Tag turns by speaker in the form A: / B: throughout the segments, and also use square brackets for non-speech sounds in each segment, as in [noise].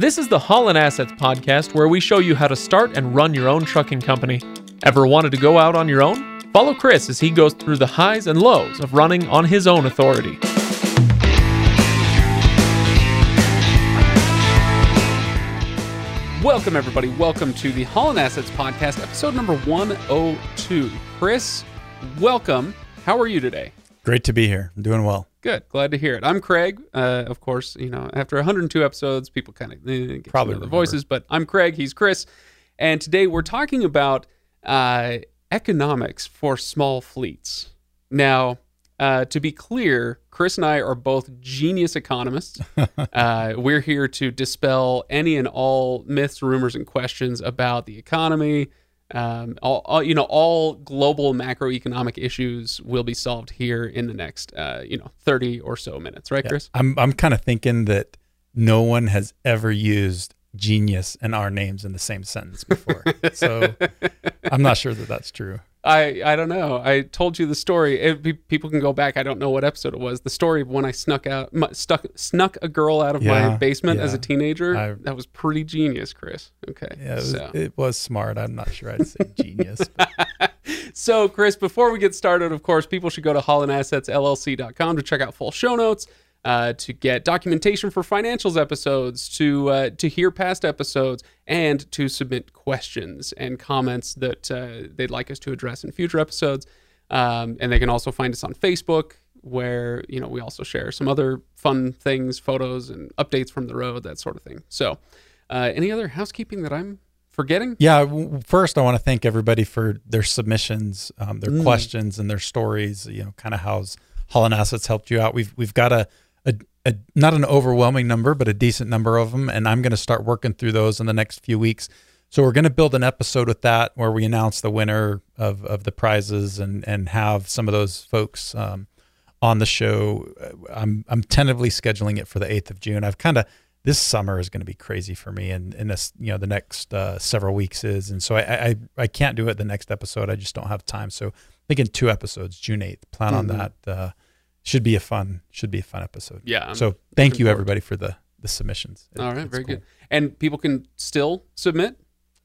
A: This is the Holland Assets podcast where we show you how to start and run your own trucking company. Ever wanted to go out on your own? Follow Chris as he goes through the highs and lows of running on his own authority. Welcome, everybody. Welcome to the Holland Assets podcast, episode number 102. Chris, welcome. How are you today?
B: Great to be here. I'm doing well.
A: Good. Glad to hear it. I'm Craig. Uh, of course, you know, after 102 episodes, people kind of eh,
B: Probably
A: to the voices, but I'm Craig. He's Chris. And today we're talking about uh, economics for small fleets. Now, uh, to be clear, Chris and I are both genius economists. [laughs] uh, we're here to dispel any and all myths, rumors, and questions about the economy. Um, all, all you know, all global macroeconomic issues will be solved here in the next, uh, you know, thirty or so minutes, right, Chris?
B: I'm I'm kind of thinking that no one has ever used genius and our names in the same sentence before. [laughs] so I'm not sure that that's true.
A: I I don't know. I told you the story. It, people can go back. I don't know what episode it was. The story of when I snuck out, stuck snuck a girl out of my
B: Yeah,
A: basement as a teenager.
B: I-
A: that was pretty genius, Chris. Okay.
B: Yeah, it was,
A: so.
B: it was smart. I'm not sure I'd say genius. [laughs]
A: So, Chris, before we get started, of course, people should go to hollandassetsllc.com to check out full show notes, uh, to get documentation for financials episodes, to uh, to hear past episodes, and to submit questions and comments that uh, they'd like us to address in future episodes. Um, and they can also find us on Facebook, where you know we also share some other fun things, photos, and updates from the road, that sort of thing. So, uh, any other housekeeping that I'm forgetting?
B: yeah. First, I want to thank everybody for their submissions, um, their
A: Mm.
B: questions, and their stories. You know, kind of how's Holland Assets helped you out. We've we've got a, a, a not an overwhelming number, but a decent number of them, and I'm going to start working through those in the next few weeks. So we're going to build an episode with that where we announce the winner of, of the prizes and and have some of those folks um, on the show. I'm I'm tentatively scheduling it for the 8th of June. I've kind of this summer is going to be crazy for me, and and this you know the next uh, several weeks is, and so I, I I can't do it the next episode. I just don't have time. So thinking two episodes, June 8th. Plan on
A: Mhm.
B: that. Uh, should be a fun should be a fun episode.
A: Yeah. I'm-
B: so thank you
A: forward.
B: everybody for the the submissions. It-
A: All right, very
B: cool.
A: good. And people can still submit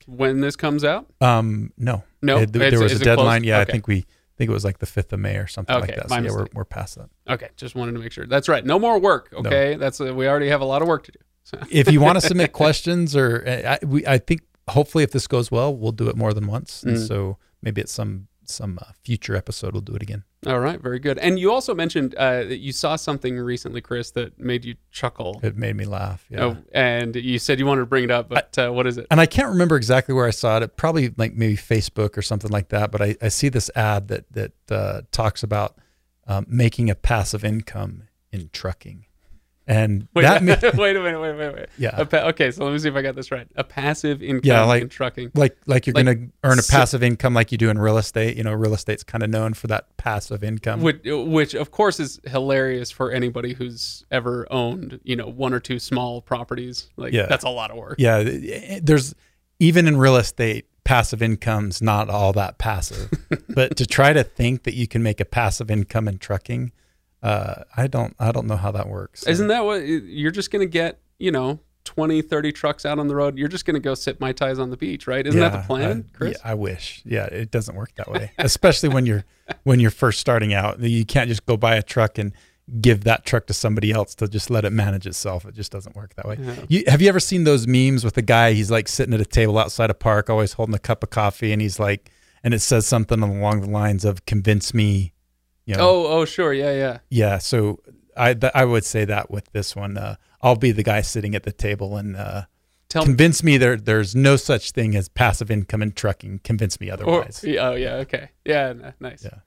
A: when this comes out.
B: Um, no,
A: No,
B: It- there
A: It's-
B: was a
A: it closed?
B: deadline. Yeah,
A: Okay.
B: I think we I think it was like the fifth of May or something
A: Okay,
B: like that. So yeah, we're, we're past that.
A: Okay, just wanted to make sure. That's right. No more work. Okay, that's uh, we already have a lot of work to do. So, [laughs]
B: if you want to [laughs] submit questions or uh, I, we, I think hopefully if this goes well, we'll do it more than once. And
A: Mm.
B: so maybe at some some uh, future episode we'll do it again.
A: all right, very good. And you also mentioned uh, that you saw something recently, Chris, that made you chuckle.
B: It made me laugh. Yeah.
A: Oh, and you said you wanted to bring it up, but uh, what is it?
B: And I can't remember exactly where I saw it. Probably like maybe Facebook or something like that. But I, I see this ad that that uh, talks about um, making a passive income in trucking, and
A: Wait,
B: that [laughs] ma-
A: wait a minute, wait, wait, wait.
B: yeah,
A: pa- okay, so let me see if I got this right. A passive income
B: Yeah, like-
A: in trucking.
B: like like you're
A: like
B: gonna earn a
A: so-
B: passive income like you do in real estate. You know, real estate's kind of known for that passive income.
A: which, which of course is hilarious for anybody who's ever owned you know one or two small properties like
B: Yeah.
A: that's a lot of work
B: yeah, eh, eh, there's even in real estate, passive income's not all that passive. [laughs] but to try to think that you can make a passive income in trucking, uh, I don't I don't know how that works.
A: isn't that what you're just gonna get you know 20 30 trucks out on the road you're just gonna go sit mai tais on the beach right isn't that the plan
B: I,
A: chris
B: Yeah, I wish. Yeah, it doesn't work that way. Especially when you're [laughs] when you're first starting out. You can't just go buy a truck and give that truck to somebody else to just let it manage itself. It just doesn't work that way.
A: Yeah.
B: You, have you ever seen those memes with the guy? He's like sitting at a table outside a park, always holding a cup of coffee, and he's like, and it says something along the lines of "convince me." You know,
A: oh oh sure yeah yeah
B: yeah. So I th- I would say that with this one, uh, I'll be the guy sitting at the table and uh,
A: tell
B: convince me there there's no such thing as passive income in trucking. Convince me otherwise.
A: yeah, oh yeah okay yeah n- nice
B: Yeah.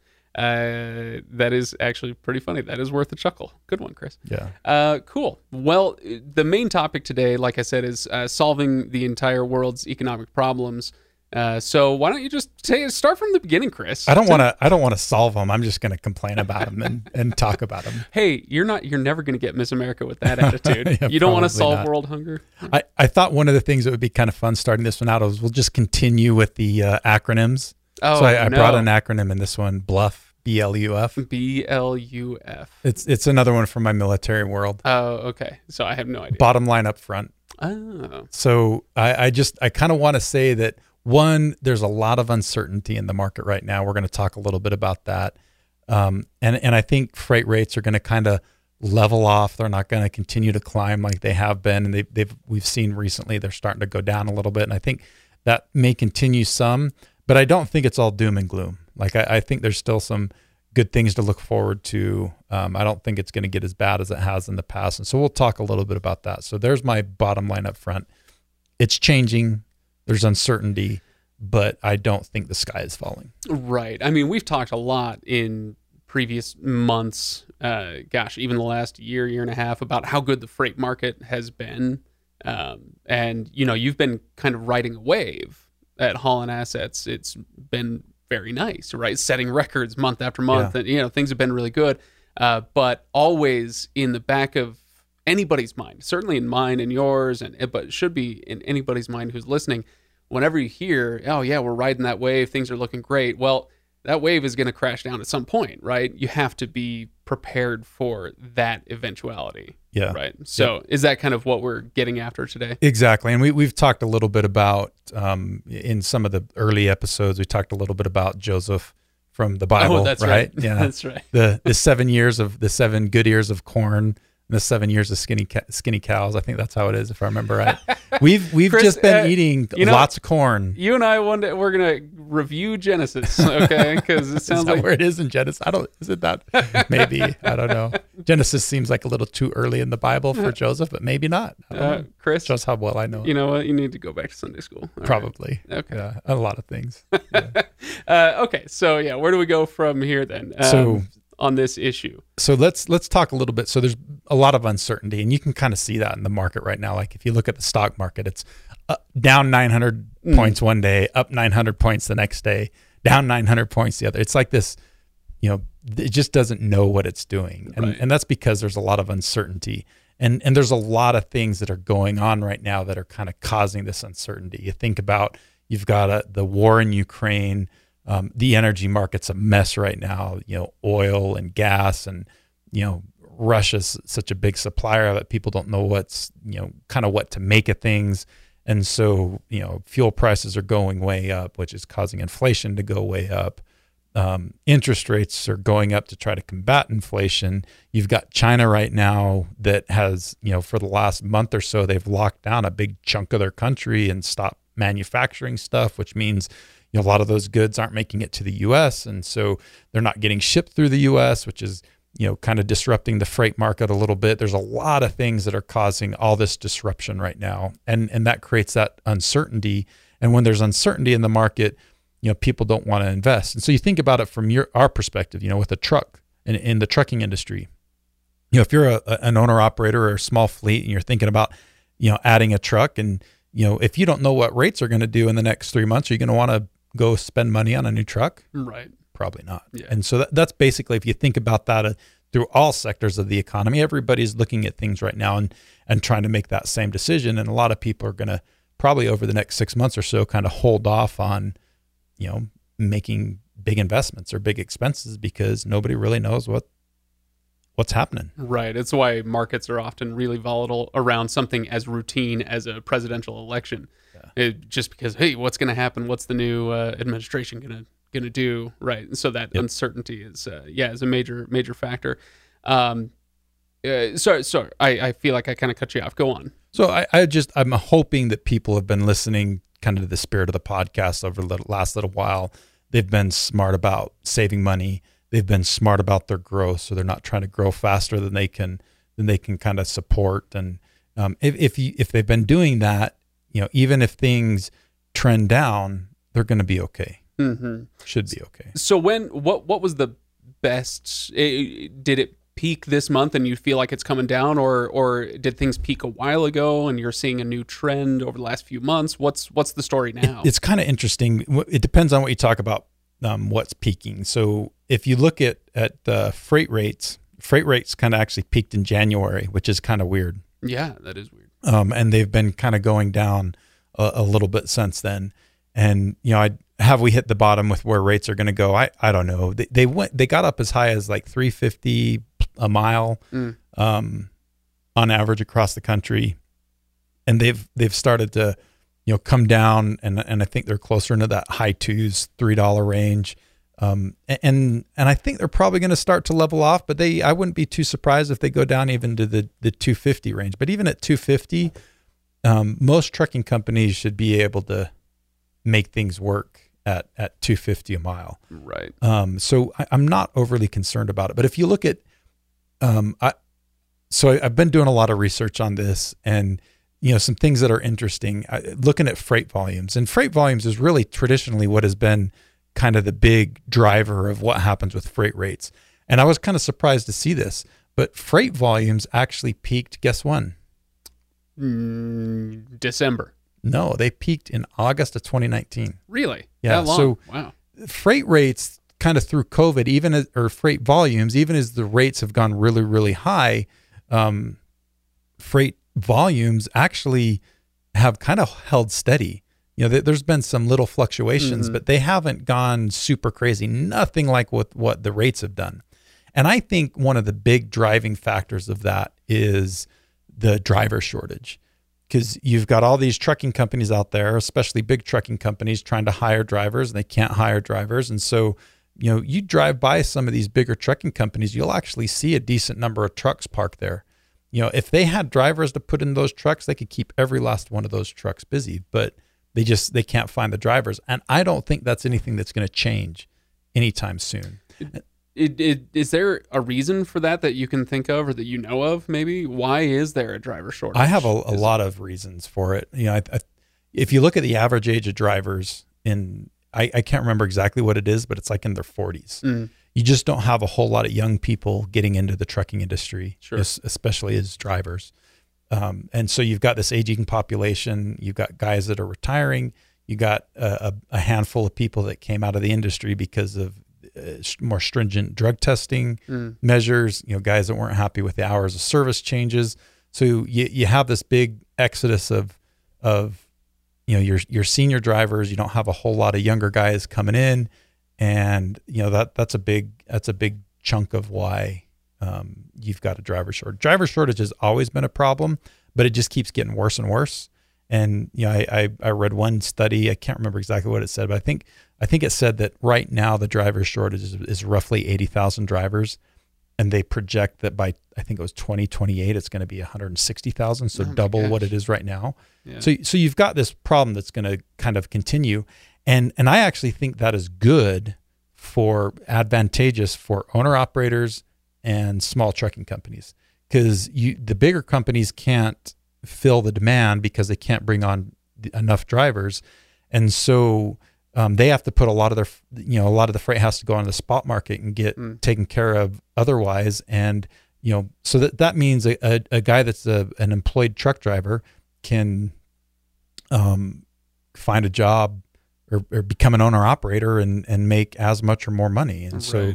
A: uh, that is actually pretty funny that is worth a chuckle good one chris
B: yeah.
A: Uh, cool. Well, the main topic today, like I said, is uh, solving the entire world's economic problems. Uh, so why don't you just say start from the beginning, Chris?
B: I don't want to. I don't want to solve them. I'm just going to complain about them and, and talk about them. [laughs]
A: Hey, you're not. You're never going to get Miss America with that attitude. [laughs]
B: Yeah,
A: you don't want to solve
B: not.
A: world hunger.
B: I, I thought one of the things that would be kind of fun starting this one out was we'll just continue with the uh, acronyms.
A: Oh,
B: so I, I
A: no.
B: brought an acronym in this one, Bluff, B L U F.
A: B L U F.
B: It's it's another one from my military world.
A: Oh, okay. So I have no idea.
B: Bottom line up front.
A: Oh,
B: So I, I just I kind of want to say that one, there's a lot of uncertainty in the market right now. We're going to talk a little bit about that, um, and and I think freight rates are going to kind of level off. They're not going to continue to climb like they have been, and they, they've we've seen recently they're starting to go down a little bit, and I think that may continue some, but I don't think it's all doom and gloom. Like I, I think there's still some good things to look forward to. Um, I don't think it's going to get as bad as it has in the past, and so we'll talk a little bit about that. So there's my bottom line up front. It's changing. There's uncertainty, but I don't think the sky is falling.
A: right. I mean, we've talked a lot in previous months, uh, gosh, even the last year, year and a half, about how good the freight market has been. Um, and, you know, you've been kind of riding a wave at Holland Assets. It's been very nice, right? Setting records month after month. And, you know, things have been really good. Uh, but always in the back of anybody's mind, certainly in mine and yours, and but it should be in anybody's mind who's listening. Whenever you hear, "Oh yeah, we're riding that wave, things are looking great," well, that wave is going to crash down at some point, right? You have to be prepared for that eventuality,
B: Yeah.
A: right? So, is that kind of what we're getting after today?
B: Exactly. And we, we've talked a little bit about, um, in some of the early episodes, we talked a little bit about Joseph from the Bible,
A: oh, that's right. [laughs]
B: Yeah.
A: that's right.
B: the, the seven years of the seven good ears of corn the seven years of skinny ca- skinny cows. I think that's how it is, if I remember right. [laughs] We've we've
A: Chris,
B: just been
A: uh,
B: eating
A: you know-
B: lots of corn.
A: You and I one day we're gonna review Genesis, okay? [laughs] Because it sounds like
B: where it is in Genesis? I don't. Is it that? Maybe I don't know. Genesis seems like a little too early in the Bible for Joseph, but maybe not.
A: Uh. Chris.
B: Just how well I know.
A: You know what? You need to go back to Sunday school. All right.
B: Probably.
A: Okay.
B: Yeah, a lot of things. [laughs]
A: Uh, okay. So yeah, where do we go from here then? Um,
B: So-
A: on this issue.
B: so let's let's talk a little bit. So there's a lot of uncertainty, and you can kind of see that in the market right now. Like if you look at the stock market, it's uh, down 900
A: Mm.
B: points one day, up 900 points the next day, down 900 points the other. It's like this, you know, it just doesn't know what it's doing, and
A: Right.
B: and that's because there's a lot of uncertainty. And, and there's a lot of things that are going on right now that are kind of causing this uncertainty. You think about you've got a, the war in Ukraine, um, the energy market's a mess right now. You know, oil and gas, and you know, Russia's such a big supplier that people don't know what's you know kind of what to make of things. And so, you know, fuel prices are going way up, which is causing inflation to go way up. Um, interest rates are going up to try to combat inflation. You've got China right now that has, you know, for the last month or so, they've locked down a big chunk of their country and stopped manufacturing stuff, which means, you know, a lot of those goods aren't making it to the U.S. And so they're not getting shipped through the U.S., which is, you know, kind of disrupting the freight market a little bit. There's a lot of things that are causing all this disruption right now, and and that creates that uncertainty. And when there's uncertainty in the market, you know, people don't want to invest. And so you think about it from your our perspective, you know, with a truck in, in the trucking industry. You know, if you're a, an owner operator or a small fleet and you're thinking about, you know, adding a truck and you know, if you don't know what rates are going to do in the next three months, are you going to want to go spend money on a new truck?
A: Right.
B: Probably not.
A: Yeah.
B: And so that, that's basically, if you think about that uh, through all sectors of the economy, everybody's looking at things right now and and trying to make that same decision. And a lot of people are going to probably over the next six months or so kind of hold off on, you know, making big investments or big expenses because nobody really knows what what's happening.
A: Right. It's why markets are often really volatile around something as routine as a presidential election. It- just because, hey, what's going to happen? What's the new uh, administration going to going to do? Right. And so that
B: Yep.
A: uncertainty is, uh, yeah, is a major major factor. Um, uh, sorry, sorry. I, I feel like I kind of cut you off. Go on.
B: So I, I just I'm hoping that people have been listening kind of to the spirit of the podcast over the last little while. They've been smart about saving money. They've been smart about their growth, so they're not trying to grow faster than they can than they can kind of support. And um, if if you if they've been doing that, you know, even if things trend down, they're going to be okay.
A: Mm-hmm.
B: Should be okay.
A: So when what what was the best? eh, Did it peak this month and you feel like it's coming down, or or did things peak a while ago and you're seeing a new trend over the last few months? What's what's the story now?
B: It's kind of interesting. It depends on what you talk about. Um, what's peaking? So if you look at at the freight rates, freight rates kind of actually peaked in January, which is kind of weird.
A: yeah, that is weird.
B: Um, and they've been kind of going down a, a little bit since then. And you know, I have we hit the bottom with where rates are going to go? I I don't know. They, they went they got up as high as like three fifty a mile
A: Mm.
B: um, on average across the country. and they've they've started to you know come down and and I think they're closer into that high twos three dollar range. Um, and and I think they're probably going to start to level off, but they I wouldn't be too surprised if they go down even to the the 250 range. But even at 250, um, most trucking companies should be able to make things work at at 250 a mile.
A: Right.
B: Um, so I, am not overly concerned about it. But if you look at, um, I so I, have been doing a lot of research on this and you know some things that are interesting. I, looking at freight volumes and freight volumes is really traditionally what has been kind of the big driver of what happens with freight rates. And I was kind of surprised to see this, but freight volumes actually peaked. Guess when?
A: Mm, December.
B: No, they peaked in August of 2019.
A: Really?
B: Yeah. So
A: wow.
B: Freight rates kind of through COVID, even as, or freight volumes, even as the rates have gone really, really high, um, freight volumes actually have kind of held steady you know, there's been some little fluctuations, mm-hmm. but they haven't gone super crazy. Nothing like what what the rates have done. And I think one of the big driving factors of that is the driver shortage. Because you've got all these trucking companies out there, especially big trucking companies, trying to hire drivers and they can't hire drivers. And so, you know, you drive by some of these bigger trucking companies, you'll actually see a decent number of trucks parked there. You know, if they had drivers to put in those trucks, they could keep every last one of those trucks busy. But they just they can't find the drivers, and I don't think that's anything that's going to change anytime soon.
A: It, it, is there a reason for that that you can think of or that you know of? Maybe why is there a driver shortage?
B: I have a, a lot of reasons for it. You know, I, I, if you look at the average age of drivers in, I, I, can't remember exactly what it is, but it's like in their 40s. Mm. You just don't have a whole lot of young people getting into the trucking industry, sure. especially as drivers. Um, and so you've got this aging population, you've got guys that are retiring, you got a, a handful of people that came out of the industry because of more stringent drug testing mm. measures, you know, guys that weren't happy with the hours of service changes. So you, you have this big exodus of, of, you know, your, your senior drivers, you don't have a whole lot of younger guys coming in. And, you know, that, that's a big, that's a big chunk of why um, you've got a driver shortage. Driver shortage has always been a problem, but it just keeps getting worse and worse. And you know, I, I, I read one study. I can't remember exactly what it said, but I think I think it said that right now the driver shortage is, is roughly eighty thousand drivers, and they project that by I think it was twenty twenty eight it's going to be one hundred sixty thousand, so oh double gosh. what it is right now. Yeah. So so you've got this problem that's going to kind of continue, and and I actually think that is good for advantageous for owner operators and small trucking companies because you the bigger companies can't fill the demand because they can't bring on enough drivers, and so um, they have to put a lot of their you know a lot of the freight has to go on the spot market and get mm. taken care of otherwise, and you know so that that means a, a, a guy that's a, an employed truck driver can um, find a job or, or, become an owner operator and and make as much or more money, and right. so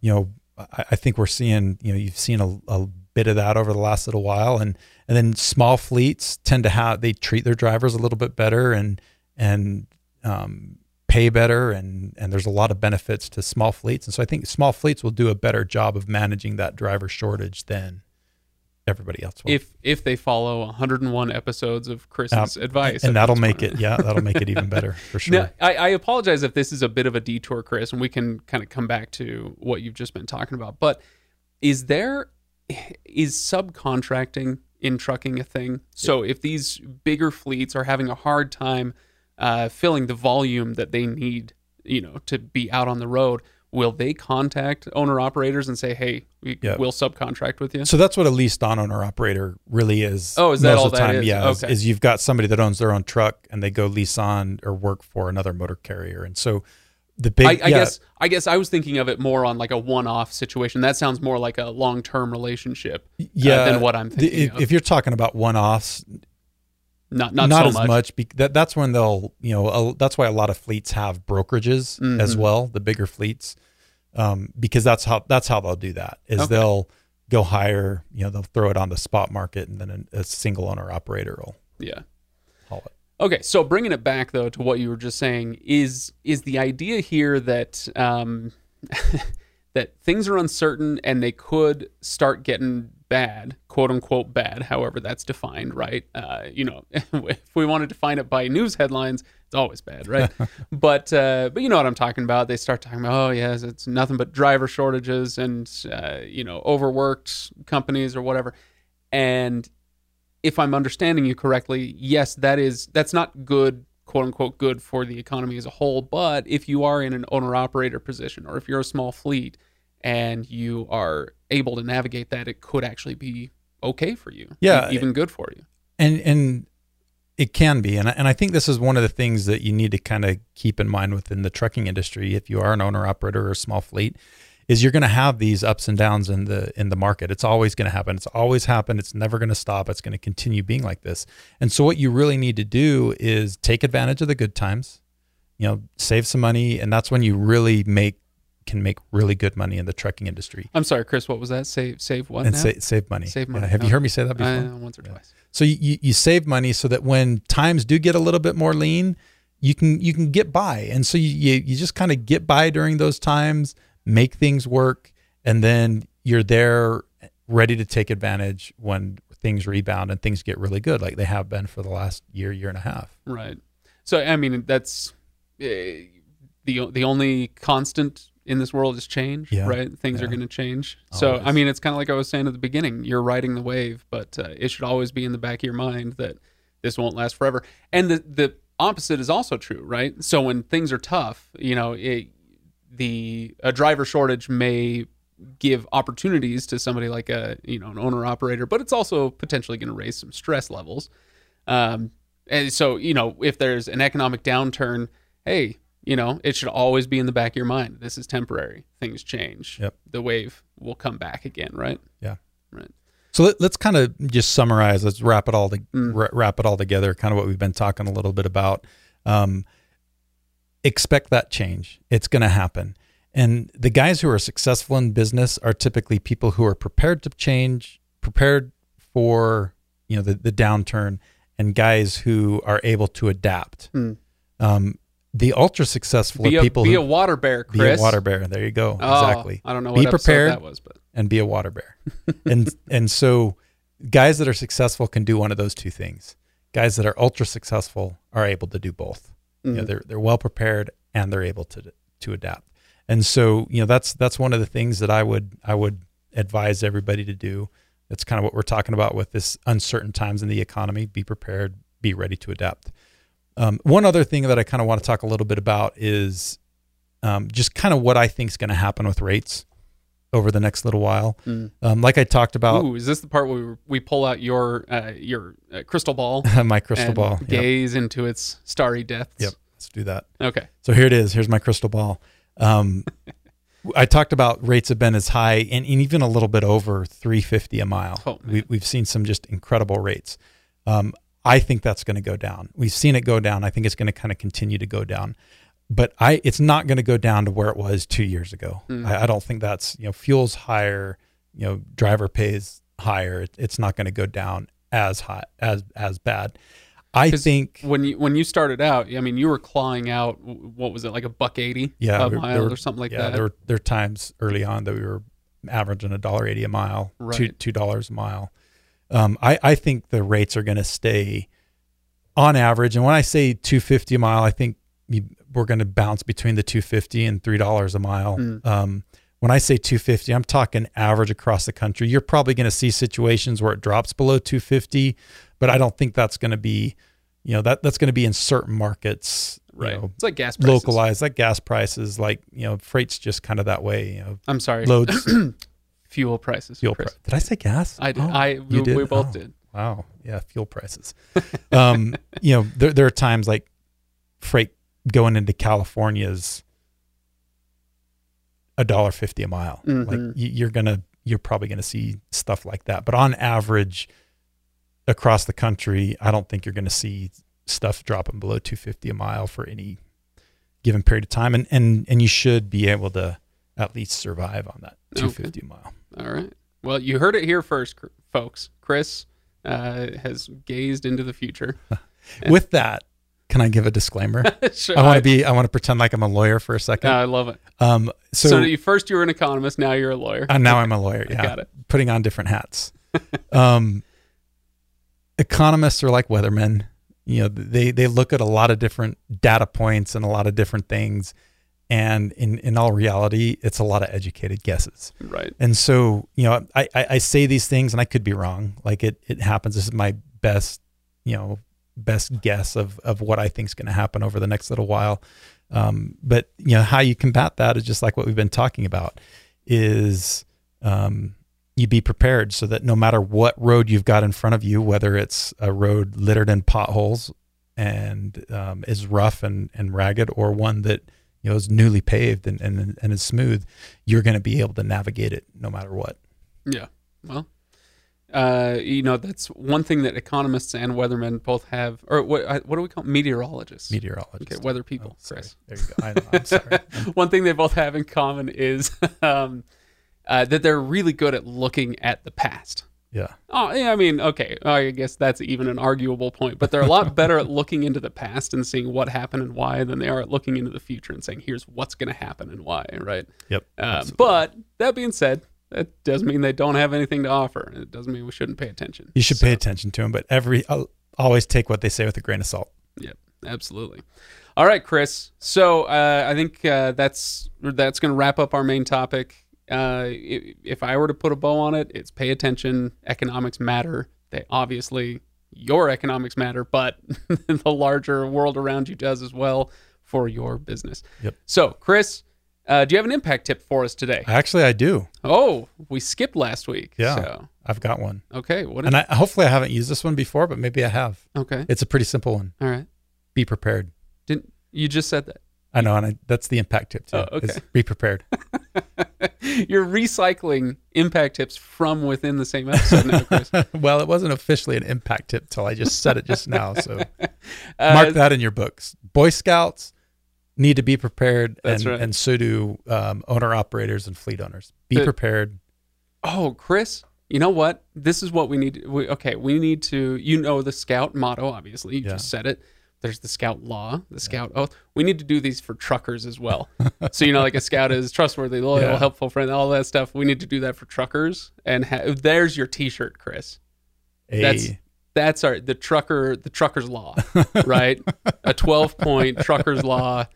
B: you know I, I think we're seeing, you know, you've seen a, a bit of that over the last little while, and and then small fleets tend to have they treat their drivers a little bit better and and um, pay better, and and there's a lot of benefits to small fleets, and so I think small fleets will do a better job of managing that driver shortage than everybody else will.
A: If if they follow 101 episodes of Chris's uh, advice,
B: and that'll make it, yeah, that'll make it even better for [laughs] sure. Now,
A: I, I, apologize if this is a bit of a detour, Chris, and we can kind of come back to what you've just been talking about. But is there is subcontracting in trucking a thing? So if these bigger fleets are having a hard time uh, filling the volume that they need, you know, to be out on the road will they contact owner operators and say, "Hey, we will subcontract with you"?
B: So that's what a leased on owner operator really is.
A: Oh, is that all the time? That is?
B: Yeah, okay. is, is, you've got somebody that owns their own truck and they go lease on or work for another motor carrier, and so the big.
A: I, I yeah. guess I guess I was thinking of it more on like a one-off situation. That sounds more like a long-term relationship. Uh, yeah, uh, than what I'm thinking.
B: The, if, if, you're talking about one-offs,
A: not not,
B: not
A: so
B: as
A: much.
B: much. Be, that, that's when they'll you know a, that's why a lot of fleets have brokerages mm-hmm. as well. The bigger fleets, um, because that's how that's how they'll do that. Is okay. they'll go hire you know they'll throw it on the spot market and then a, a single owner operator will
A: yeah. Okay, so bringing it back though to what you were just saying is is the idea here that um, [laughs] that things are uncertain and they could start getting bad, quote unquote bad, however that's defined, right? Uh, you know, [laughs] if we want to define it by news headlines, it's always bad, right? [laughs] but uh, but you know what I'm talking about. They start talking about, oh yes, it's nothing but driver shortages and uh, you know overworked companies or whatever. And if I'm understanding you correctly, yes, that is that's not good, quote unquote, good for the economy as a whole. But if you are in an owner operator position, or if you're a small fleet and you are able to navigate that, it could actually be okay for you.
B: Yeah.
A: even good for you.
B: and and it can be and I, and I think this is one of the things that you need to kind of keep in mind within the trucking industry if you are an owner operator or a small fleet is you're going to have these ups and downs in the in the market it's always going to happen it's always happened it's never going to stop it's going to continue being like this and so what you really need to do is take advantage of the good times you know save some money and that's when you really make can make really good money in the trucking industry
A: I'm sorry, Chris. What was that? Save save what
B: and
A: now?
B: sa- save money
A: Save
B: Yeah,
A: money,
B: have you heard me say that before
A: Uh, once or twice.
B: so you, you, you save money so that when times do get a little bit more lean, you can you can get by. And so you you, you just kind of get by during those times, make things work, and then you're there ready to take advantage when things rebound and things get really good, like they have been for the last year, year and a half.
A: Right. So I mean, that's uh, the the only constant in this world is change,
B: Yeah.
A: right? Things are going to change. So I mean, it's kind of like I was saying at the beginning. You're riding the wave, but uh, it should always be in the back of your mind that this won't last forever. And the the opposite is also true, right? So when things are tough, you know, it, the a driver shortage may give opportunities to somebody like a you know an owner operator, but it's also potentially going to raise some stress levels. Um, and so you know if there's an economic downturn, hey, you know it should always be in the back of your mind. This is temporary. Things change.
B: Yep.
A: The wave will come back again, right?
B: Yeah.
A: Right.
B: So let, let's kind of just summarize. Let's wrap it all to,
A: Mm.
B: wra- wrap it all together. Kind of what we've been talking a little bit about. Um, expect that change. It's going to happen. And the guys who are successful in business are typically people who are prepared to change, prepared for you know the, the downturn, and guys who are able to adapt.
A: Mm.
B: Um, the ultra successful
A: Be a
B: people
A: be
B: who
A: a water bear, Chris.
B: be a water bear. There you go.
A: Oh,
B: exactly
A: I don't know
B: Be
A: what
B: prepared.
A: that was, but
B: and be a water bear. and [laughs] and so guys that are successful can do one of those two things. Guys that are ultra successful are able to do both. You know,
A: Mhm.
B: they're they're well prepared and they're able to to adapt. And so, you know, that's that's one of the things that I would I would advise everybody to do. That's kind of what we're talking about with this uncertain times in the economy. Be prepared, be ready to adapt. Um, one other thing that I kind of want to talk a little bit about is um, just kind of what I think is going to happen with rates over the next little while.
A: Mm.
B: Um, like I talked about,
A: Ooh, is this the part where we, we pull out your uh, your uh, crystal ball [laughs]
B: my crystal ball. Yep.
A: gaze into its starry depths?
B: Yep. Let's do that.
A: Okay.
B: So here it is. Here's my crystal ball. Um, [laughs] I talked about rates have been as high and, and even a little bit over 350 a mile.
A: Oh,
B: we, we've seen some just incredible rates. Um, I think that's going to go down. We've seen it go down. I think it's going to kind of continue to go down. But I, it's not going to go down to where it was two years ago.
A: Mm.
B: I, I don't think that's you know fuel's higher. You know, driver pays higher. It, it's not going to go down as high as as bad. I think
A: When you when you started out, I mean, you were clawing out what was it like a buck eighty
B: Yeah,
A: a mile
B: were-
A: or something like
B: yeah,
A: that.
B: there were there were times early on that we were averaging a dollar eighty a mile, two
A: Right.
B: two dollars a mile. Um, I I think the rates are going to stay on average, and when I say two fifty a mile, I think you, we're going to bounce between the two fifty and three dollars a mile.
A: Mm.
B: Um, when I say 250, I'm talking average across the country. You're probably going to see situations where it drops below 250, but I don't think that's going to be, you know, that that's going to be in certain markets, you
A: right.
B: know,
A: it's like gas prices.
B: localized, like gas prices, like you know, freight's just kind of that way. You know,
A: I'm sorry.
B: loads, [clears throat]
A: Fuel prices.
B: fuel.
A: Chris.
B: Pri- did I say gas?
A: I did.
B: Oh,
A: I
B: you
A: we,
B: did?
A: we both
B: Oh,
A: did.
B: Wow, yeah, fuel prices. [laughs] um, you know, there there are times like freight going into California's a dollar fifty a mile. Like
A: Mhm.
B: you, you're gonna, you're probably gonna see stuff like that. But on average, across the country, I don't think you're gonna see stuff dropping below two fifty a mile for any given period of time. And and and you should be able to at least survive on that two fifty a mile.
A: All right. Well, you heard it here first, folks. Chris uh, has gazed into the future. [laughs]
B: With that, can I give a disclaimer? [laughs]
A: Sure,
B: I want to be. I want to pretend like I'm a lawyer for a second.
A: I love it.
B: Um, so,
A: So, you, first you were an economist, now you're a lawyer.
B: uh, now I'm a lawyer. [laughs] Yeah,
A: got it.
B: putting on different hats. [laughs] um, economists are like weathermen. You know, they they look at a lot of different data points and a lot of different things, and in in all reality, it's a lot of educated guesses.
A: Right.
B: And so, you know, I I, I say these things and I could be wrong. Like it it happens. This is my best, you know, best guess of of what I think is going to happen over the next little while. Um, but you know, how you combat that is just like what we've been talking about. Is um, you be prepared so that no matter what road you've got in front of you, whether it's a road littered in potholes and um, is rough and, and ragged, or one that you know is newly paved and, and, and is smooth, you're going to be able to navigate it no matter what.
A: Yeah. Well, uh, you know, that's one thing that economists and weathermen both have, or what, uh, what do we call meteorologists?
B: Meteorologists.
A: Okay, weather people,
B: Oh.
A: Chris.
B: There you go. I know. I'm sorry. [laughs]
A: one thing they both have in common is [laughs] um, uh, that they're really good at looking at the past.
B: yeah.
A: Oh, yeah, I mean, okay, I guess that's even an arguable point, but they're a lot better at looking into the past and seeing what happened and why than they are at looking into the future and saying, here's what's going to happen and why, right?
B: Yep.
A: Uh, but that being said, that doesn't mean they don't have anything to offer. It doesn't mean we shouldn't pay attention.
B: you should
A: So-
B: pay attention to them, but every always take what they say with a grain of salt.
A: Yep, absolutely. All right, Chris. So uh, I think uh, that's that's going to wrap up our main topic. Uh, if I were to put a bow on it, it's pay attention. Economics matter. They obviously your economics matter, but [laughs] the larger world around you does as well for your business.
B: Yep.
A: So, Chris, uh, do you have an impact tip for us today?
B: Actually, I do.
A: Oh, we skipped last week.
B: Yeah.
A: So,
B: I've got one,
A: okay. What?
B: And I, hopefully I haven't used this one before, but maybe I have.
A: okay.
B: It's a pretty simple one.
A: All right.
B: Be prepared.
A: Didn't you just said that?
B: I know, and I, that's the impact tip too.
A: Oh, okay.
B: is be prepared. [laughs]
A: You're recycling impact tips from within the same episode now, Chris. [laughs]
B: well, it wasn't officially an impact tip till I just said it just now. So [laughs]
A: Uh,
B: mark that in your books. Boy Scouts need to be prepared,
A: That's
B: and,
A: right.
B: and so do um, owner operators and fleet owners. Be
A: But-
B: prepared.
A: Oh, Chris, you know what? This is what we need. We, okay, we need to. You know the Scout motto, obviously. You
B: Yeah.
A: just said it. There's the Scout law, the Scout oath. We need to do these for truckers as well. [laughs] so you know, like a Scout is trustworthy, loyal,
B: Yeah.
A: helpful friend, all that stuff. We need to do that for truckers. And ha- there's your T-shirt, Chris.
B: A,
A: That's that's our the trucker the trucker's law, right? [laughs] a 12 point trucker's law.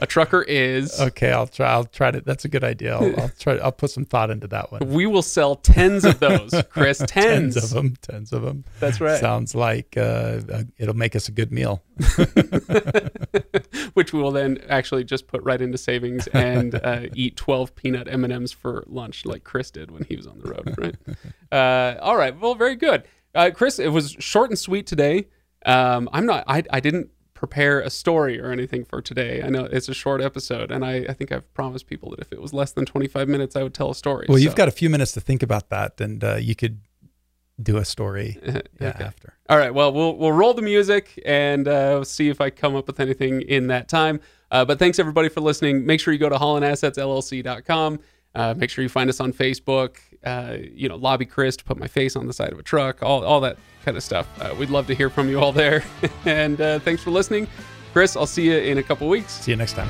A: A trucker is.
B: okay, I'll try. I'll try to. That's a good idea. I'll, I'll try. I'll put some thought into that one.
A: We will sell tens of those, Chris. [laughs] Tens.
B: Tens of them. Tens of them.
A: That's right.
B: Sounds like uh, uh, it'll make us a good meal. [laughs] [laughs]
A: which we will then actually just put right into savings and uh, eat 12 peanut m&ms for lunch like chris did when he was on the road right uh, all right well very good uh, chris it was short and sweet today um, i'm not I, I didn't prepare a story or anything for today i know it's a short episode and I, I think i've promised people that if it was less than 25 minutes i would tell a story
B: Well, you've got a few minutes to think about that, and uh, you could do a story [laughs] yeah,
A: Okay.
B: after.
A: All right. Well, we'll we'll roll the music and uh, see if I come up with anything in that time. Uh, but thanks everybody for listening. Make sure you go to hollandassetsllc.com. Uh, make sure you find us on Facebook. Uh, you know, lobby Chris to put my face on the side of a truck. All all that kind of stuff. Uh, we'd love to hear from you all there. [laughs] and uh, thanks for listening, Chris. I'll see you in a couple weeks.
B: See you next time.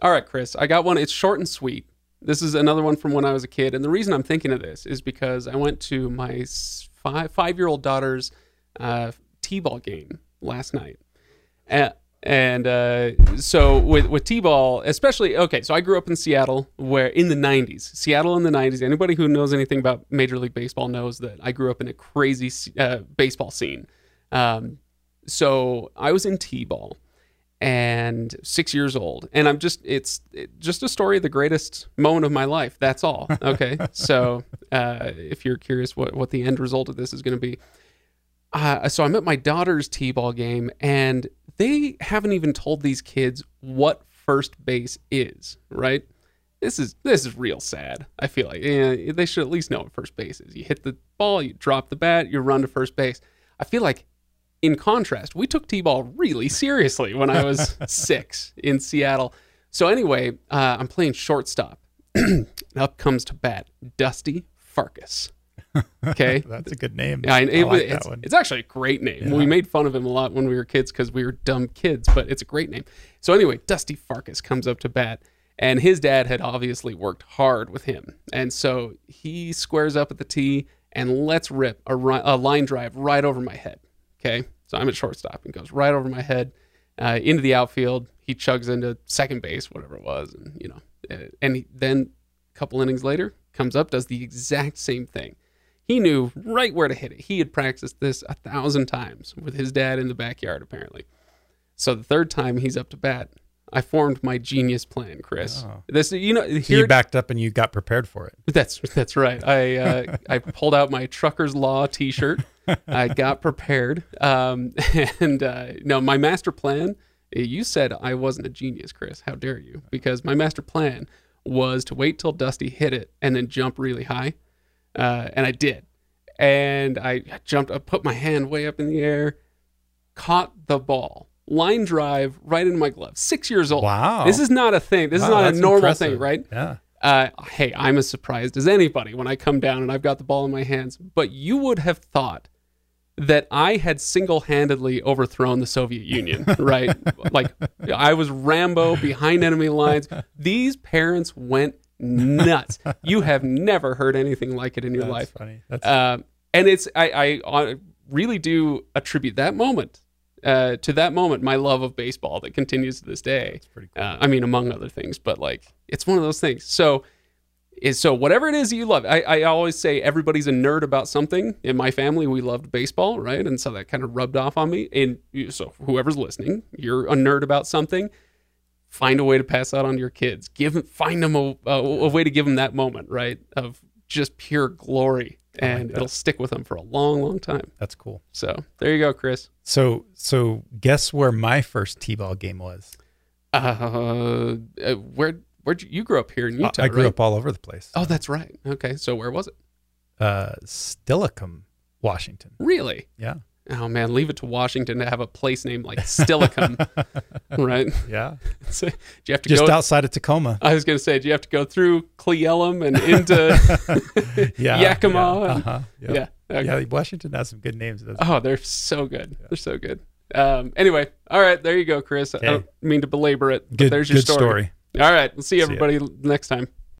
A: All right, Chris, I got one. It's short and sweet. This is another one from when I was a kid, and the reason I'm thinking of this is because I went to my five five year old daughter's uh, t-ball game last night, and, and uh, so with with t-ball, especially okay. So I grew up in Seattle, where in the '90s, Seattle in the '90s. Anybody who knows anything about Major League Baseball knows that I grew up in a crazy uh, baseball scene. Um, so I was in t-ball and six years old. And i'm just it's it, just a story of the greatest moment of my life that's all okay? [laughs] So uh, if you're curious what, what the end result of this is going to be uh, so i'm at my daughter's t-ball game and they haven't even told these kids what first base is right? This is this is real sad i feel like. Yeah, they should at least know what first base is. You hit the ball you drop the bat you run to first base. I feel like in contrast, we took T-ball really seriously when I was [laughs] six in Seattle. So anyway, uh, I'm playing shortstop. [clears throat] Up comes to bat Dusty Farkas. Okay. [laughs]
B: That's a good name.
A: Yeah, I,
B: I like
A: it's,
B: that one.
A: it's actually a great name.
B: Yeah.
A: We made fun of him a lot when we were kids because we were dumb kids, but it's a great name. So anyway, Dusty Farkas comes up to bat, and his dad had obviously worked hard with him, and so he squares up at the tee and lets rip a, a line drive right over my head. Okay, so I'm at shortstop and goes right over my head uh, into the outfield. He chugs into second base, whatever it was, and you know, uh, and he, then a couple innings later comes up, does the exact same thing. He knew right where to hit it. He had practiced this a thousand times with his dad in the backyard, apparently. So the third time he's up to bat, I formed my genius plan, Chris.
B: Oh.
A: This, you know,
B: So you backed up and you got prepared for it.
A: that's that's right. I uh, [laughs] I pulled out my Trucker's Law T-shirt. I got prepared, um, [laughs] and uh, no, my master plan. You said I wasn't a genius, Chris. How dare you? Because my master plan was to wait till Dusty hit it and then jump really high, uh, and I did. And I jumped. I put my hand way up in the air, caught the ball, line drive right into my glove. Six years old.
B: Wow.
A: This is not a thing. This is not a normal
B: impressive.
A: thing, right?
B: Yeah.
A: uh, hey, I'm as surprised as anybody when I come down and I've got the ball in my hands. But you would have thought that I had single handedly overthrown the Soviet Union, [laughs] right? like I was Rambo behind enemy lines. These parents went nuts. You have never heard anything like it in your
B: That's
A: life.
B: funny. That's
A: Um, and it's I, I uh, really do attribute that moment uh, to that moment my love of baseball that continues to this day.
B: pretty cool.
A: Uh, I mean, among other things, but like it's one of those things. So is so whatever it is you love. I, I always say everybody's a nerd about something. In my family, we loved baseball, right? And so that kind of rubbed off on me. And so whoever's listening, you're a nerd about something. Find a way to pass that on to your kids. Give find them a, a, a way to give them that moment, right, of just pure glory, and it'll stick with them for a long, long time.
B: That's cool.
A: So there you go, Chris.
B: So so guess where my first T-ball game was?
A: Uh, uh, where where'd you, you grew up here in Utah?
B: I grew
A: right?
B: up all over the place.
A: Oh, that's right. Okay, so where was it?
B: Uh, Steilacoom, Washington.
A: Really?
B: Yeah.
A: Oh man, leave it to Washington to have a place named like Steilacoom, [laughs] right?
B: Yeah. [laughs]
A: So, do you have to
B: Just
A: go?
B: outside of Tacoma.
A: I was going to say, do you have to go through Cle Elum and into? [laughs]
B: Yeah.
A: Yakima.
B: Yeah. Uh-huh. Yep.
A: yeah. okay.
B: Yeah, Washington has some good names.
A: Oh, they're so good. They're so good. Um, anyway, all right, there you go, Chris. I don't mean to belabor it, but
B: Good,
A: there's your
B: good story.
A: All right, we'll see everybody next time.